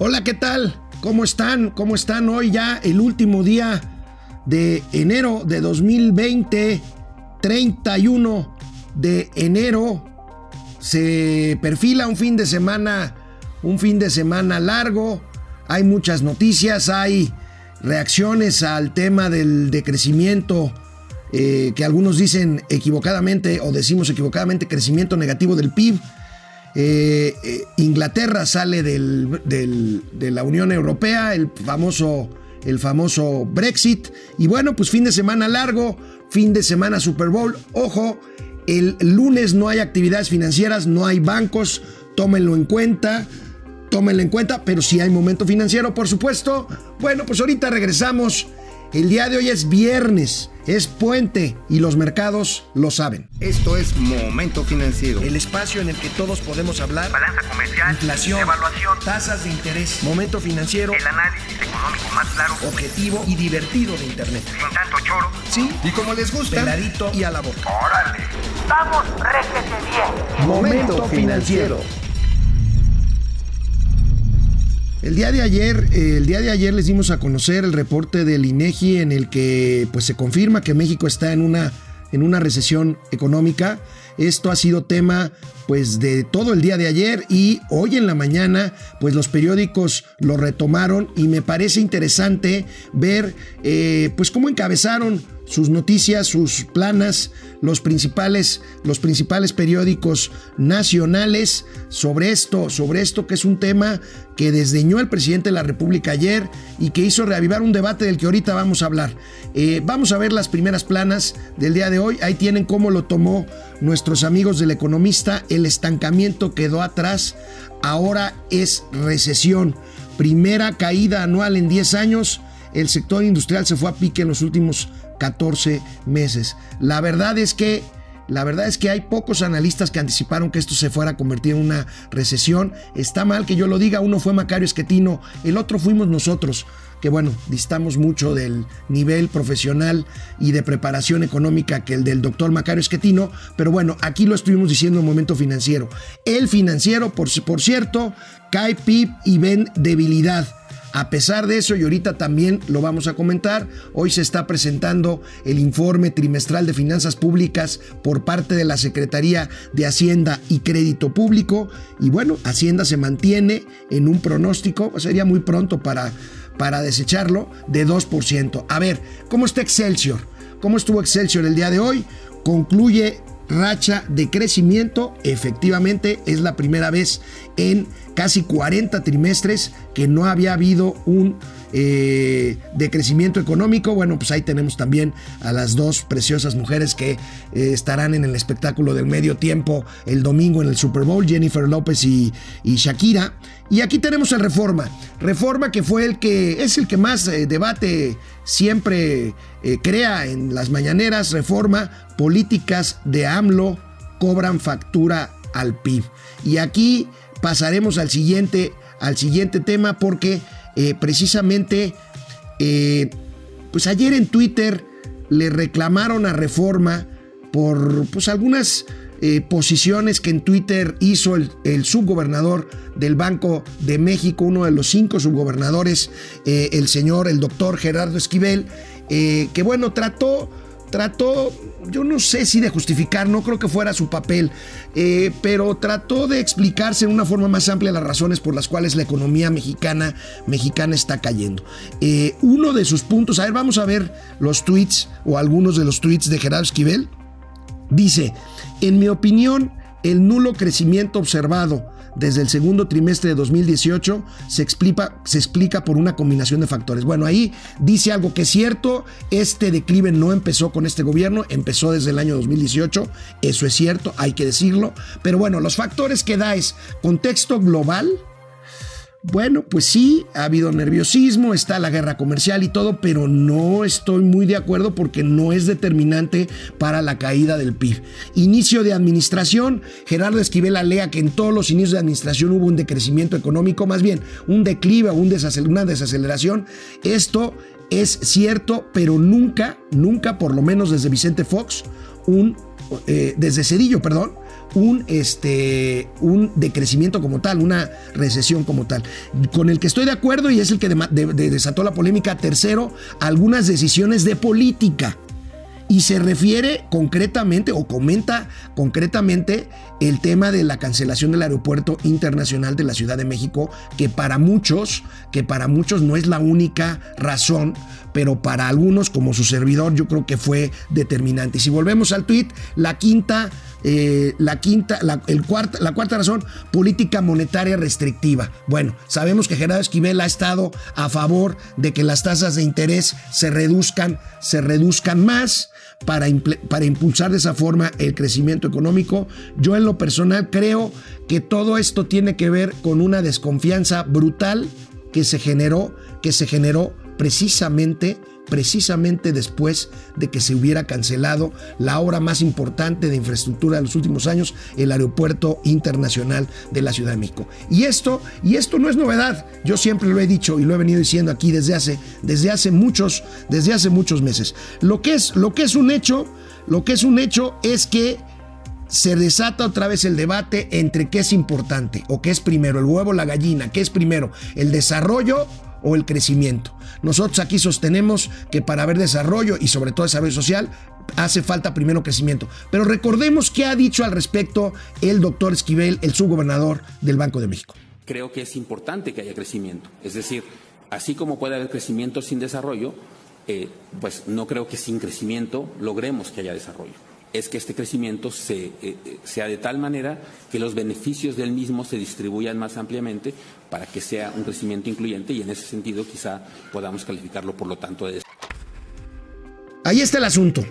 Hola, ¿qué tal? ¿Cómo están? ¿Cómo están hoy ya el último día de enero de 2020? 31 de enero. Se perfila un fin de semana, un fin de semana largo. Hay muchas noticias, hay reacciones al tema del decrecimiento eh, que algunos dicen equivocadamente o decimos equivocadamente crecimiento negativo del PIB. Eh, eh, Inglaterra sale de la Unión Europea, el famoso, el famoso Brexit. Y bueno, pues fin de semana largo, fin de semana Super Bowl. Ojo, el lunes no hay actividades financieras, no hay bancos, tómenlo en cuenta. Tómenlo en cuenta, pero si hay momento financiero, por supuesto. Bueno, pues ahorita regresamos. El día de hoy es viernes. Es puente y los mercados lo saben. Esto es Momento Financiero. El espacio en el que todos podemos hablar. Balanza comercial. Inflación. Evaluación. Tasas de interés. Momento Financiero. El análisis económico más claro. Objetivo y divertido de Internet. Sin tanto choro. Sí. Y como les gusta. Peladito y a la boca. Órale. Vamos, réjete bien. Momento Financiero. El día de ayer, eh, el día de ayer les dimos a conocer el reporte del INEGI en el que pues se confirma que México está en una en una recesión económica. Esto ha sido tema pues de todo el día de ayer y hoy en la mañana pues los periódicos lo retomaron y me parece interesante ver eh, pues cómo encabezaron sus noticias, sus planas, los principales, los principales periódicos nacionales sobre esto, sobre esto que es un tema que desdeñó el presidente de la República ayer y que hizo reavivar un debate del que ahorita vamos a hablar. Eh, vamos a ver las primeras planas del día de hoy. Ahí tienen cómo lo tomó nuestros amigos del economista. El estancamiento quedó atrás. Ahora es recesión. Primera caída anual en 10 años. El sector industrial se fue a pique en los últimos 14 meses. La verdad es que la verdad es que hay pocos analistas que anticiparon que esto se fuera a convertir en una recesión. Está mal que yo lo diga, uno fue Macario Esquetino, el otro fuimos nosotros, que bueno, distamos mucho del nivel profesional y de preparación económica que el del doctor Macario Esquetino, pero bueno, aquí lo estuvimos diciendo en momento financiero. El financiero, por, por cierto, cae PIB y ven debilidad. A pesar de eso, y ahorita también lo vamos a comentar, hoy se está presentando el informe trimestral de finanzas públicas por parte de la Secretaría de Hacienda y Crédito Público. Y bueno, Hacienda se mantiene en un pronóstico, sería muy pronto para, para desecharlo, de 2%. A ver, ¿cómo está Excelsior? ¿Cómo estuvo Excelsior el día de hoy? Concluye racha de crecimiento. Efectivamente, es la primera vez en casi 40 trimestres que no había habido un eh, decrecimiento económico. Bueno, pues ahí tenemos también a las dos preciosas mujeres que eh, estarán en el espectáculo del medio tiempo el domingo en el Super Bowl, Jennifer López y, y Shakira. Y aquí tenemos el Reforma. Reforma que fue el que es el que más eh, debate siempre crea en las mañaneras. Reforma, políticas de AMLO cobran factura al PIB. Y aquí pasaremos al siguiente, al siguiente tema porque eh, precisamente, eh, pues ayer en Twitter le reclamaron a Reforma por pues, algunas eh, posiciones que en Twitter hizo el, el, subgobernador del Banco de México, uno de los cinco subgobernadores, el señor, el doctor Gerardo Esquivel, que bueno, trató trató, yo no sé si de justificar, no creo que fuera su papel, eh, pero trató de explicarse en una forma más amplia las razones por las cuales la economía mexicana, mexicana está cayendo. Eh, uno de sus puntos, a ver, vamos a ver los tweets o algunos de los tweets de Gerardo Esquivel. Dice, en mi opinión, el nulo crecimiento observado desde el segundo trimestre de 2018 se explica, se explica por una combinación de factores. Bueno, ahí dice algo que es cierto, este declive no empezó con este gobierno, empezó desde el año 2018, eso es cierto, hay que decirlo, pero bueno, los factores que da es contexto global, bueno, pues sí, ha habido nerviosismo, está la guerra comercial y todo, pero no estoy muy de acuerdo porque no es determinante para la caída del PIB. Inicio de administración, Gerardo Esquivel alea que en todos los inicios de administración hubo un decrecimiento económico, más bien un declive o un una desaceleración. Esto es cierto, pero nunca, nunca, por lo menos desde Vicente Fox, un, eh, desde Cedillo, perdón, un, este, un decrecimiento como tal, una recesión como tal. Con el que estoy de acuerdo y es el que desató la polémica. Tercero, algunas decisiones de política y se refiere concretamente o comenta concretamente el tema de la cancelación del aeropuerto internacional de la Ciudad de México, que para muchos, que para muchos no es la única razón, pero para algunos como su servidor yo creo que fue determinante. Y si volvemos al tweet, la quinta eh, la quinta, la, el cuarta, la cuarta razón, política monetaria restrictiva. Bueno, sabemos que Gerardo Esquivel ha estado a favor de que las tasas de interés se reduzcan, se reduzcan más para, para impulsar de esa forma el crecimiento económico. Yo en lo personal creo que todo esto tiene que ver con una desconfianza brutal que se generó, que se generó precisamente precisamente después de que se hubiera cancelado la obra más importante de infraestructura de los últimos años, el Aeropuerto Internacional de la Ciudad de México. Y esto, y esto no es novedad, yo siempre lo he dicho y lo he venido diciendo aquí desde hace, desde hace muchos, desde hace muchos meses. Lo que es, lo que es un hecho, lo que es un hecho es que se desata otra vez el debate entre qué es importante o qué es primero, el huevo o la gallina, qué es primero, el desarrollo o el crecimiento. Nosotros aquí sostenemos que para haber desarrollo y sobre todo desarrollo social hace falta primero crecimiento. Pero recordemos qué ha dicho al respecto el doctor Esquivel, el subgobernador del Banco de México. Creo que es importante que haya crecimiento. Es decir, así como puede haber crecimiento sin desarrollo, eh, pues no creo que sin crecimiento logremos que haya desarrollo es que este crecimiento se, eh, eh, sea de tal manera que los beneficios del mismo se distribuyan más ampliamente para que sea un crecimiento incluyente y en ese sentido quizá podamos calificarlo por lo tanto de... Ahí está el asunto.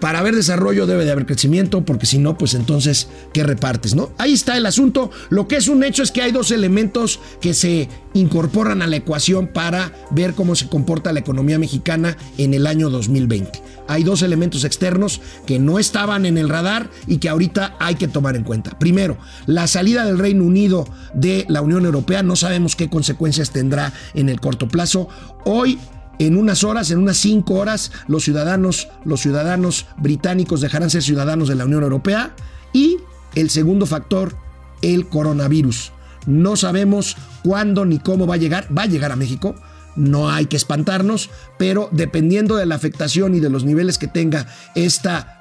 Para haber desarrollo debe de haber crecimiento, porque si no, pues entonces, ¿qué repartes? ¿no? Ahí está el asunto. Lo que es un hecho es que hay dos elementos que se incorporan a la ecuación para ver cómo se comporta la economía mexicana en el año 2020. Hay dos elementos externos que no estaban en el radar y que ahorita hay que tomar en cuenta. Primero, la salida del Reino Unido de la Unión Europea. No sabemos qué consecuencias tendrá en el corto plazo. Hoy en unas horas, en unas cinco horas, los ciudadanos, los ciudadanos británicos dejarán ser ciudadanos de la Unión Europea. Y el segundo factor, el coronavirus. No sabemos cuándo ni cómo va a llegar. Va a llegar a México. No hay que espantarnos, pero dependiendo de la afectación y de los niveles que tenga esta,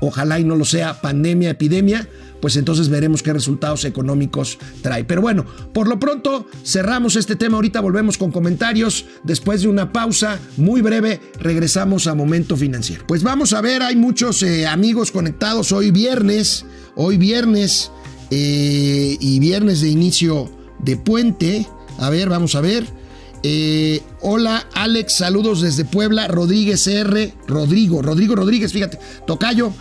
ojalá y no lo sea, pandemia, epidemia, pues entonces veremos qué resultados económicos trae. Pero bueno, por lo pronto cerramos este tema, ahorita volvemos con comentarios, después de una pausa muy breve regresamos a Momento Financiero. Pues vamos a ver, hay muchos eh, amigos conectados hoy viernes, hoy viernes eh, y viernes de inicio de puente. A ver, vamos a ver. Eh, hola Alex, saludos desde Puebla, Rodríguez R, Rodrigo, Rodrigo Rodríguez, fíjate, Tocayo,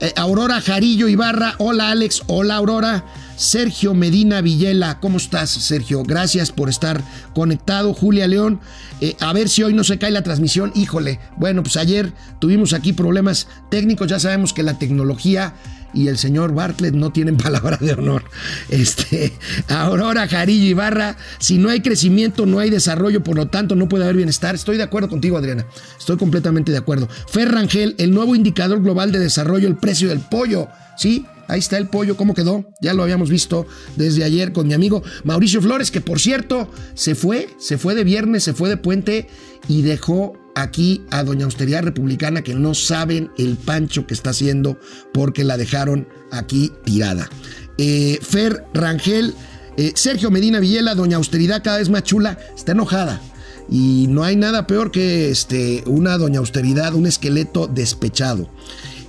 eh, Aurora Jarillo Ibarra, hola Alex, hola Aurora, Sergio Medina Villela, ¿cómo estás Sergio? Gracias por estar conectado, Julia León, eh, a ver si hoy no se cae la transmisión, híjole, bueno, pues ayer tuvimos aquí problemas técnicos, ya sabemos que la tecnología y el señor Bartlett no tienen palabra de honor. Este, Aurora Jarillo Ibarra, si no hay crecimiento, no hay desarrollo, por lo tanto no puede haber bienestar. Estoy de acuerdo contigo, Adriana. Estoy completamente de acuerdo. Ferrangel, el nuevo indicador global de desarrollo, el precio del pollo. Sí, Ahí está el pollo, ¿cómo quedó? Ya lo habíamos visto desde ayer con mi amigo Mauricio Flores, que por cierto se fue, se fue de viernes, se fue de puente y dejó aquí a Doña Austeridad Republicana que no saben el pancho que está haciendo porque la dejaron aquí tirada. Eh, Fer Rangel, eh, Sergio Medina Villela, Doña Austeridad cada vez más chula, está enojada. Y no hay nada peor que este, una Doña Austeridad, un esqueleto despechado.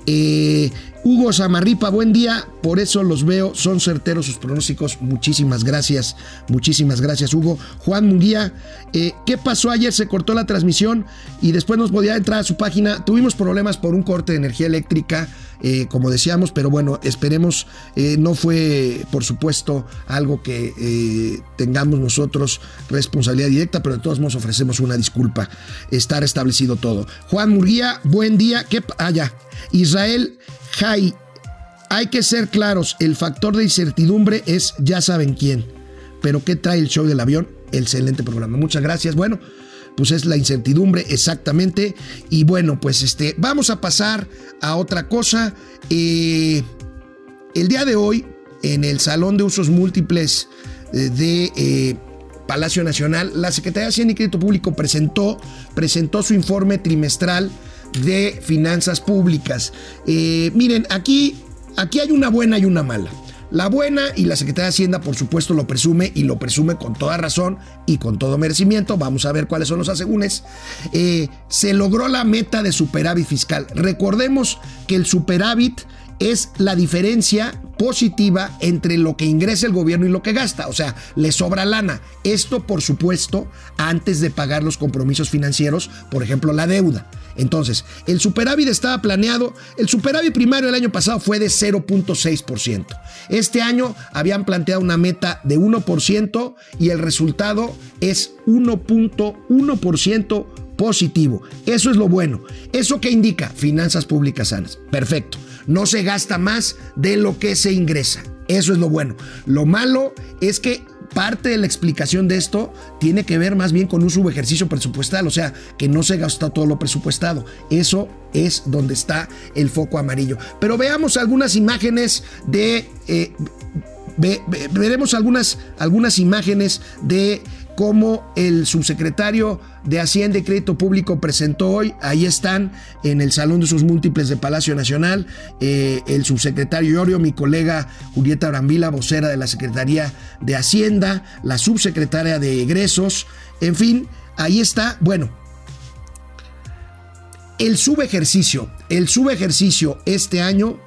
Eh, Hugo Samarripa, buen día. Por eso los veo, son certeros sus pronósticos. Muchísimas gracias, muchísimas gracias, Hugo. Juan Munguía, eh, ¿qué pasó ayer? Se cortó la transmisión y después nos podía entrar a su página. Tuvimos problemas por un corte de energía eléctrica, eh, como decíamos, pero bueno, esperemos. No fue, por supuesto, algo que tengamos nosotros responsabilidad directa, pero de todos modos ofrecemos una disculpa. Está restablecido todo. Juan Munguía, buen día. ¿Qué? Ah, ya. Israel Jai, hay que ser claros, el factor de incertidumbre es ya saben quién. Pero ¿qué trae el show del avión? Excelente programa. Muchas gracias. Bueno, pues es la incertidumbre exactamente. Y bueno, pues este, vamos a pasar a otra cosa. Eh, el día de hoy, en el Salón de Usos Múltiples eh, de eh, Palacio Nacional, la Secretaría de Hacienda y Crédito Público presentó, presentó su informe trimestral de finanzas públicas. Eh, miren, aquí, aquí hay una buena y una mala. La buena, y la Secretaría de Hacienda por supuesto lo presume y lo presume con toda razón y con todo merecimiento, vamos a ver cuáles son los asegúnes, eh, se logró la meta de superávit fiscal. Recordemos que el superávit es la diferencia positiva entre lo que ingresa el gobierno y lo que gasta, o sea, le sobra lana. Esto, por supuesto, antes de pagar los compromisos financieros, por ejemplo, la deuda. Entonces, el superávit estaba planeado, el superávit primario del año pasado fue de 0.6%. Este año habían planteado una meta de 1% y el resultado es 1.1% positivo. Eso es lo bueno. ¿Eso qué indica? Finanzas públicas sanas. Perfecto. No se gasta más de lo que se ingresa. Eso es lo bueno. Lo malo es que parte de la explicación de esto tiene que ver más bien con un subejercicio presupuestal, o sea, que no se gastó todo lo presupuestado. Eso es donde está el foco amarillo. Pero veamos algunas imágenes de... Eh, veremos algunas, algunas imágenes de como el subsecretario de Hacienda y Crédito Público presentó hoy. Ahí están en el Salón de sus Múltiples de Palacio Nacional eh, el subsecretario Iorio, mi colega Julieta Brambila, vocera de la Secretaría de Hacienda, la subsecretaria de Egresos, en fin, ahí está. Bueno, el subejercicio, el subejercicio este año,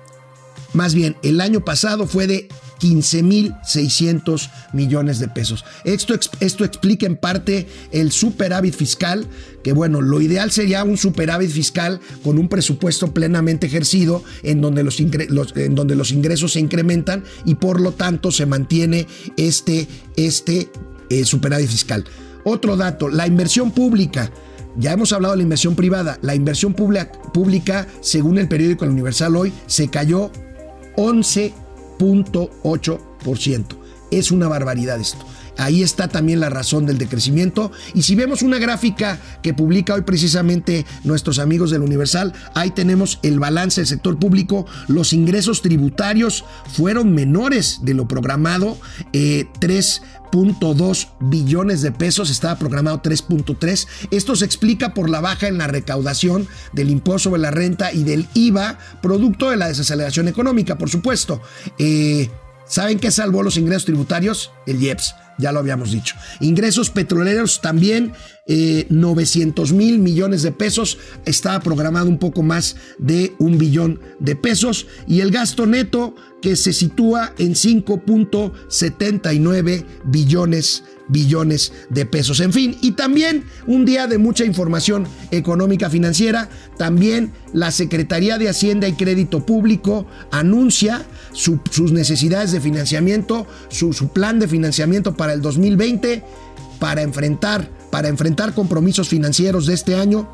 más bien el año pasado fue de 15.600 millones de pesos. Esto, esto explica en parte el superávit fiscal, que bueno, lo ideal sería un superávit fiscal con un presupuesto plenamente ejercido en donde los, en donde los ingresos se incrementan y por lo tanto se mantiene este, este eh, superávit fiscal. Otro dato, la inversión pública. Ya hemos hablado de la inversión privada. La inversión pública, pública según el periódico El Universal hoy, se cayó 11 0.8%. Es una barbaridad esto. Ahí está también la razón del decrecimiento. Y si vemos una gráfica que publica hoy precisamente nuestros amigos del Universal, ahí tenemos el balance del sector público. Los ingresos tributarios fueron menores de lo programado, 3.2 eh, billones de pesos, estaba programado 3.3. Esto se explica por la baja en la recaudación del impuesto sobre la renta y del IVA, producto de la desaceleración económica, por supuesto. Eh, ¿Saben qué salvó los ingresos tributarios? El IEPS ya lo habíamos dicho. Ingresos petroleros también, 900 eh, mil millones de pesos, estaba programado un poco más de un billón de pesos y el gasto neto que se sitúa en 5.79 billones billones de pesos. En fin, y también un día de mucha información económica financiera, también la Secretaría de Hacienda y Crédito Público anuncia sus necesidades de financiamiento, su, su plan de financiamiento para el 2020 para enfrentar, para enfrentar compromisos financieros de este año.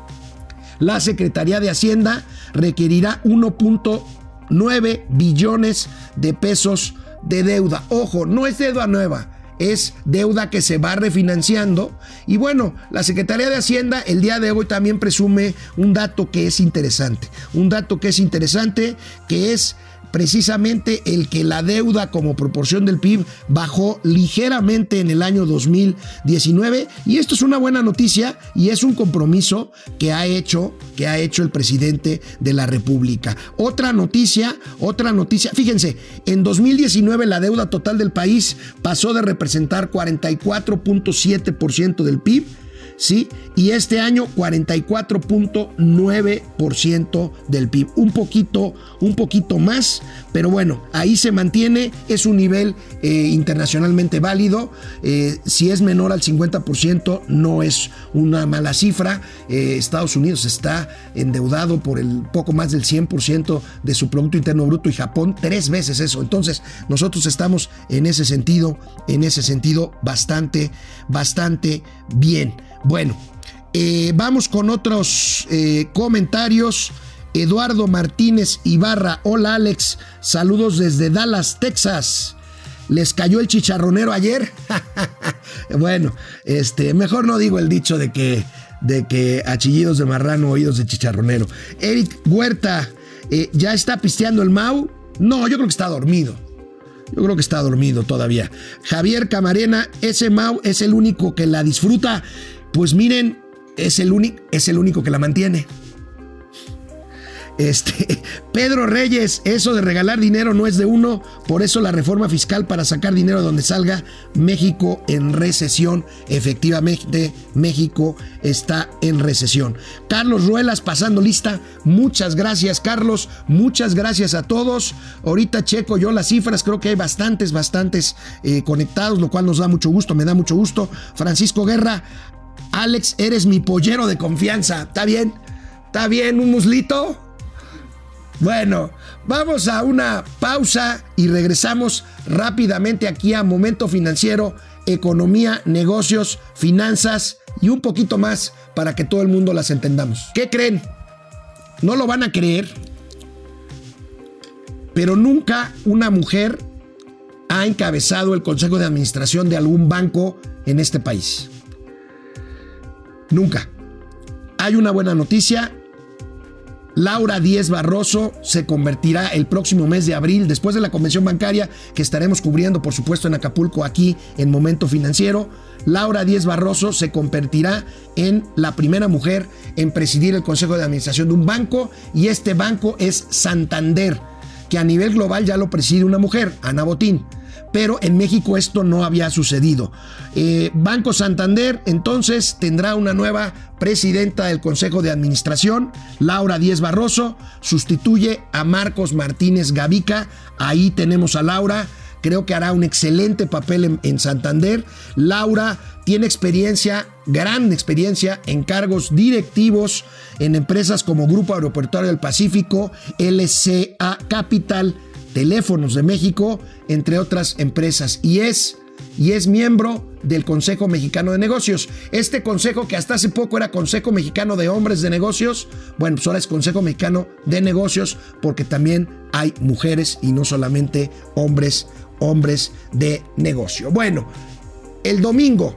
La Secretaría de Hacienda requerirá 1.9 billones de pesos de deuda. Ojo, no es deuda nueva, es deuda que se va refinanciando. Y bueno, la Secretaría de Hacienda el día de hoy también presume un dato que es interesante. Un dato que es interesante, que es precisamente el que la deuda como proporción del PIB bajó ligeramente en el año 2019 y esto es una buena noticia y es un compromiso que ha hecho que ha hecho el presidente de la República. Otra noticia, otra noticia, fíjense, en 2019 la deuda total del país pasó de representar 44.7% del PIB ¿sí? Y este año 44.9% del PIB, un poquito, un poquito más, pero bueno, ahí se mantiene, es un nivel eh, internacionalmente válido, eh, si es menor al 50% no es una mala cifra, eh, Estados Unidos está endeudado por el poco más del 100% de su Producto Interno Bruto y Japón tres veces eso, entonces nosotros estamos en ese sentido, en ese sentido bastante, bastante bien. Bueno, eh, vamos con otros eh, comentarios. Eduardo Martínez Ibarra, hola Alex, saludos desde Dallas, Texas. ¿Les cayó el chicharronero ayer? bueno, este, mejor no digo el dicho de que, de que achillidos de marrano, oídos de chicharronero. Eric Huerta, eh, ¿ya está pisteando el Mau? No, yo creo que está dormido. Yo creo que está dormido todavía. Javier Camarena, ese Mau es el único que la disfruta. Pues miren, es el, único, que la mantiene. Este, Pedro Reyes, eso de regalar dinero no es de uno, por eso la reforma fiscal para sacar dinero de donde salga México en recesión. Efectivamente, México está en recesión. Carlos Ruelas pasando lista. Muchas gracias, Carlos. Muchas gracias a todos. Ahorita checo yo las cifras, creo que hay bastantes, bastantes eh, conectados, lo cual nos da mucho gusto, me da mucho gusto. Francisco Guerra, Alex, eres mi pollero de confianza. ¿Está bien? ¿Está bien un muslito? Bueno, vamos a una pausa y regresamos rápidamente aquí a Momento Financiero, Economía, Negocios, Finanzas y un poquito más para que todo el mundo las entendamos. ¿Qué creen? No lo van a creer, pero nunca una mujer ha encabezado el consejo de administración de algún banco en este país. Nunca. Hay una buena noticia, Laura Díez Barroso se convertirá el próximo mes de abril, después de la convención bancaria que estaremos cubriendo, por supuesto, en Acapulco, aquí en Momento Financiero. Laura Díez Barroso se convertirá en la primera mujer en presidir el Consejo de Administración de un banco y este banco es Santander, que a nivel global ya lo preside una mujer, Ana Botín pero en México esto no había sucedido. Eh, Banco Santander entonces tendrá una nueva presidenta del Consejo de Administración, Laura Díez Barroso, sustituye a Marcos Martínez Gavica, ahí tenemos a Laura, creo que hará un excelente papel en, en, Santander. Laura tiene experiencia, gran experiencia en cargos directivos en empresas como Grupo Aeroportuario del Pacífico, LCA Capital, Teléfonos de México, entre otras empresas, y es, y es miembro del Consejo Mexicano de Negocios. Este consejo que hasta hace poco era Consejo Mexicano de Hombres de Negocios, bueno, pues ahora es Consejo Mexicano de Negocios porque también hay mujeres y no solamente hombres, hombres de negocio. Bueno, el domingo,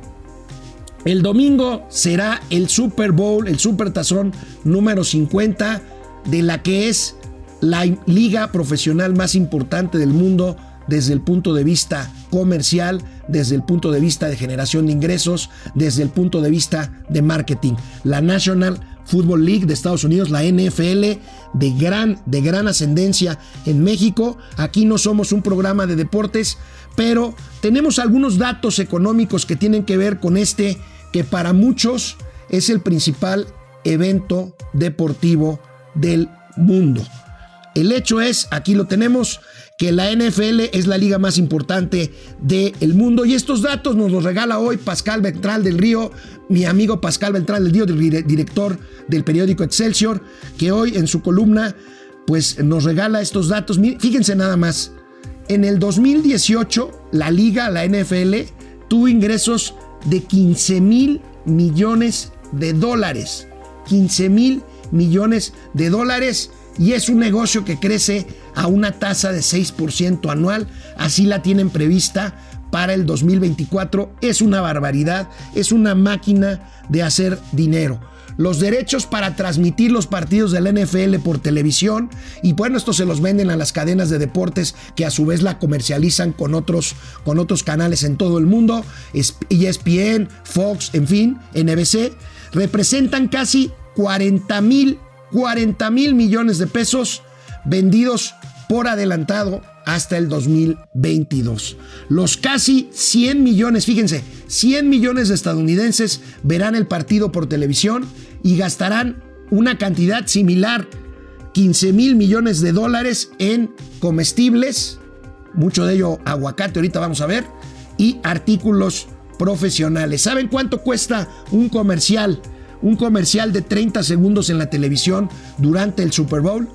el domingo será el Super Bowl, el Super Tazón número 50 de la que es la liga profesional más importante del mundo desde el punto de vista comercial, desde el punto de vista de generación de ingresos, desde el punto de vista de marketing. La National Football League de Estados Unidos, la NFL, de gran, de gran ascendencia en México. Aquí no somos un programa de deportes, pero tenemos algunos datos económicos que tienen que ver con este, que para muchos es el principal evento deportivo del mundo. El hecho es, aquí lo tenemos, que la NFL es la liga más importante del mundo y estos datos nos los regala hoy Pascal Ventral del Río, mi amigo Pascal Ventral del Río, director del periódico Excelsior, que hoy en su columna pues nos regala estos datos. Fíjense nada más, en el 2018 la liga, la NFL, tuvo ingresos de 15 mil millones de dólares. 15 mil millones de dólares y es un negocio que crece a una tasa de 6% anual, así la tienen prevista para el 2024. Es una barbaridad, es una máquina de hacer dinero. Los derechos para transmitir los partidos del NFL por televisión y bueno, esto se los venden a las cadenas de deportes que a su vez la comercializan con otros, con otros canales en todo el mundo, ESPN, Fox, en fin, NBC, representan casi 40 mil 40 mil millones de pesos vendidos por adelantado hasta el 2022. Los casi 100 millones, fíjense, 100 millones de estadounidenses verán el partido por televisión y gastarán una cantidad similar, 15 mil millones de dólares en comestibles, mucho de ello aguacate, ahorita vamos a ver, y artículos profesionales. ¿Saben cuánto cuesta un comercial? Un comercial de 30 segundos en la televisión durante el Super Bowl,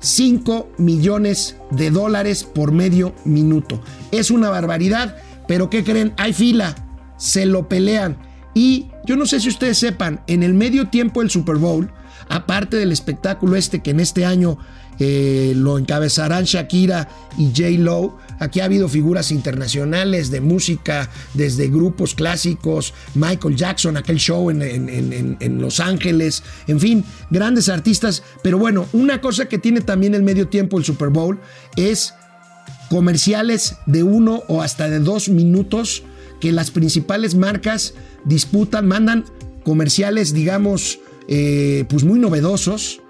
5 millones de dólares por medio minuto. Es una barbaridad, pero ¿qué creen? Hay fila, se lo pelean. Y yo no sé si ustedes sepan, en el medio tiempo del Super Bowl, aparte del espectáculo este que en este año eh, lo encabezarán Shakira y J. Lo. Aquí ha habido figuras internacionales de música, desde grupos clásicos, Michael Jackson, aquel show en, en, Los Ángeles, en fin, grandes artistas. Pero bueno, una cosa que tiene también el medio tiempo el Super Bowl es comerciales de uno o hasta de dos minutos que las principales marcas disputan, mandan comerciales, digamos, eh, pues muy novedosos,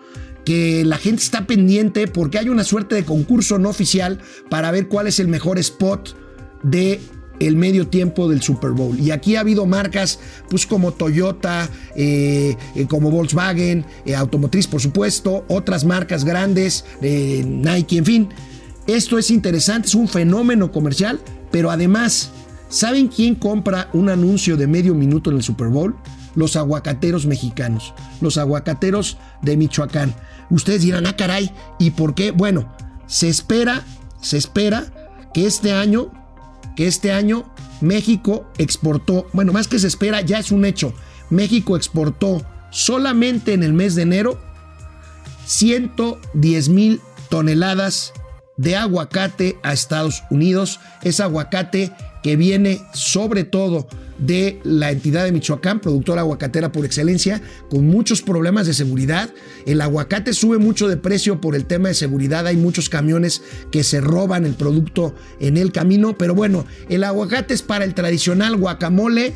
que la gente está pendiente porque hay una suerte de concurso no oficial para ver cuál es el mejor spot de el medio tiempo del Super Bowl. Y aquí ha habido marcas pues como Toyota, eh, eh, como Volkswagen, Automotriz por supuesto, otras marcas grandes, Nike, en fin. Esto es interesante, es un fenómeno comercial, pero además, ¿saben quién compra un anuncio de medio minuto en el Super Bowl? Los aguacateros mexicanos, los aguacateros de Michoacán. Ustedes dirán, ah, caray, ¿y por qué? Bueno, se espera, se espera que este año, que este año México exportó, bueno, más que se espera, ya es un hecho. México exportó solamente en el mes de enero 110 mil toneladas de aguacate a Estados Unidos. Es aguacate que viene sobre todo de la entidad de Michoacán, productora aguacatera por excelencia, con muchos problemas de seguridad. El aguacate sube mucho de precio por el tema de seguridad. Hay muchos camiones que se roban el producto en el camino. Pero bueno, el aguacate es para el tradicional guacamole,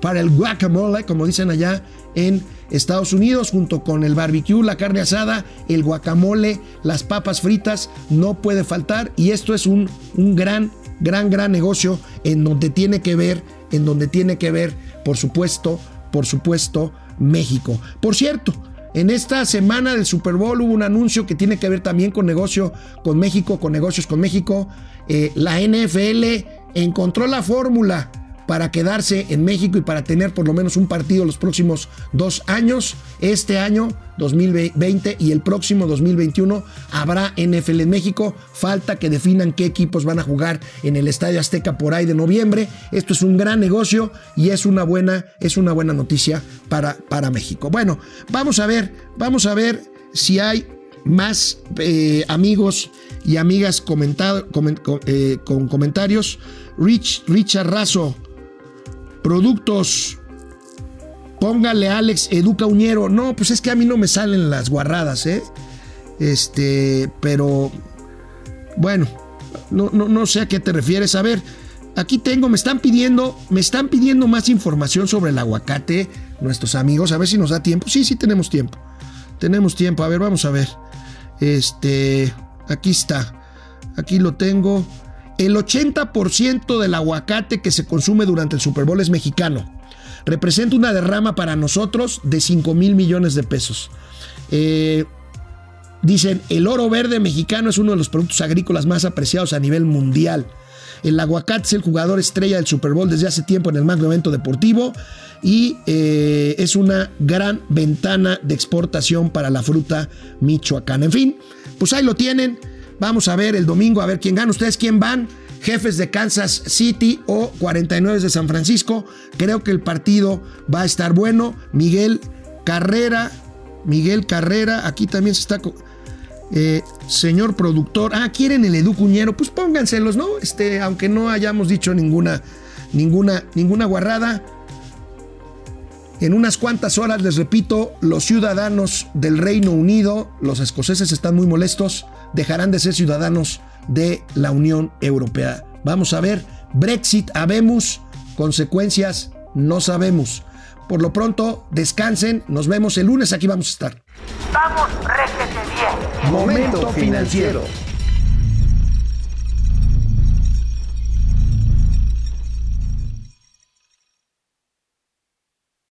para el guacamole, como dicen allá en Estados Unidos, junto con el barbecue, la carne asada, el guacamole, las papas fritas, no puede faltar. Y esto es un, un gran, gran, gran negocio en donde tiene que ver en donde tiene que ver, por supuesto, por supuesto, México. Por cierto, en esta semana del Super Bowl hubo un anuncio que tiene que ver también con negocio con México, con negocios con México. Eh, la NFL encontró la fórmula para quedarse en México y para tener por lo menos un partido los próximos dos años. Este año 2020 y el próximo 2021 habrá NFL en México. Falta que definan qué equipos van a jugar en el Estadio Azteca por ahí de noviembre. Esto es un gran negocio y es una buena, es una buena noticia para, para México. Bueno, vamos a ver, vamos a ver si hay más eh, amigos y amigas eh, con comentarios. Rich, Richard Razo productos. Póngale Alex Educa Uñero. No, pues es que a mí no me salen las guarradas, ¿eh? Este, pero bueno, no, no, no sé a qué te refieres. A ver, aquí tengo, me están pidiendo, me están pidiendo más información sobre el aguacate, nuestros amigos, a ver si nos da tiempo. Sí, sí tenemos tiempo. Tenemos tiempo. A ver, vamos a ver. Este, aquí está. Aquí lo tengo. El 80% del aguacate que se consume durante el Super Bowl es mexicano. Representa una derrama para nosotros de 5 mil millones de pesos. Eh, dicen, el oro verde mexicano es uno de los productos agrícolas más apreciados a nivel mundial. El aguacate es el jugador estrella del Super Bowl desde hace tiempo en el magno evento deportivo y eh, es una gran ventana de exportación para la fruta michoacana. En fin, pues ahí lo tienen. Vamos a ver el domingo, a ver quién gana. ¿Ustedes quién van? Jefes de Kansas City o 49 de San Francisco. Creo que el partido va a estar bueno. Miguel Carrera, Miguel Carrera, aquí también se está... Eh, señor productor, ah, quieren el Edu Cuñero, pues pónganselos, ¿no? Este, aunque no hayamos dicho ninguna, ninguna, ninguna guarrada. En unas cuantas horas, les repito, los ciudadanos del Reino Unido, los escoceses están muy molestos, dejarán de ser ciudadanos de la Unión Europea. Vamos a ver, Brexit, habemos, consecuencias, no sabemos. Por lo pronto, descansen, nos vemos el lunes, aquí vamos a estar. Vamos, réjete bien. Momento financiero.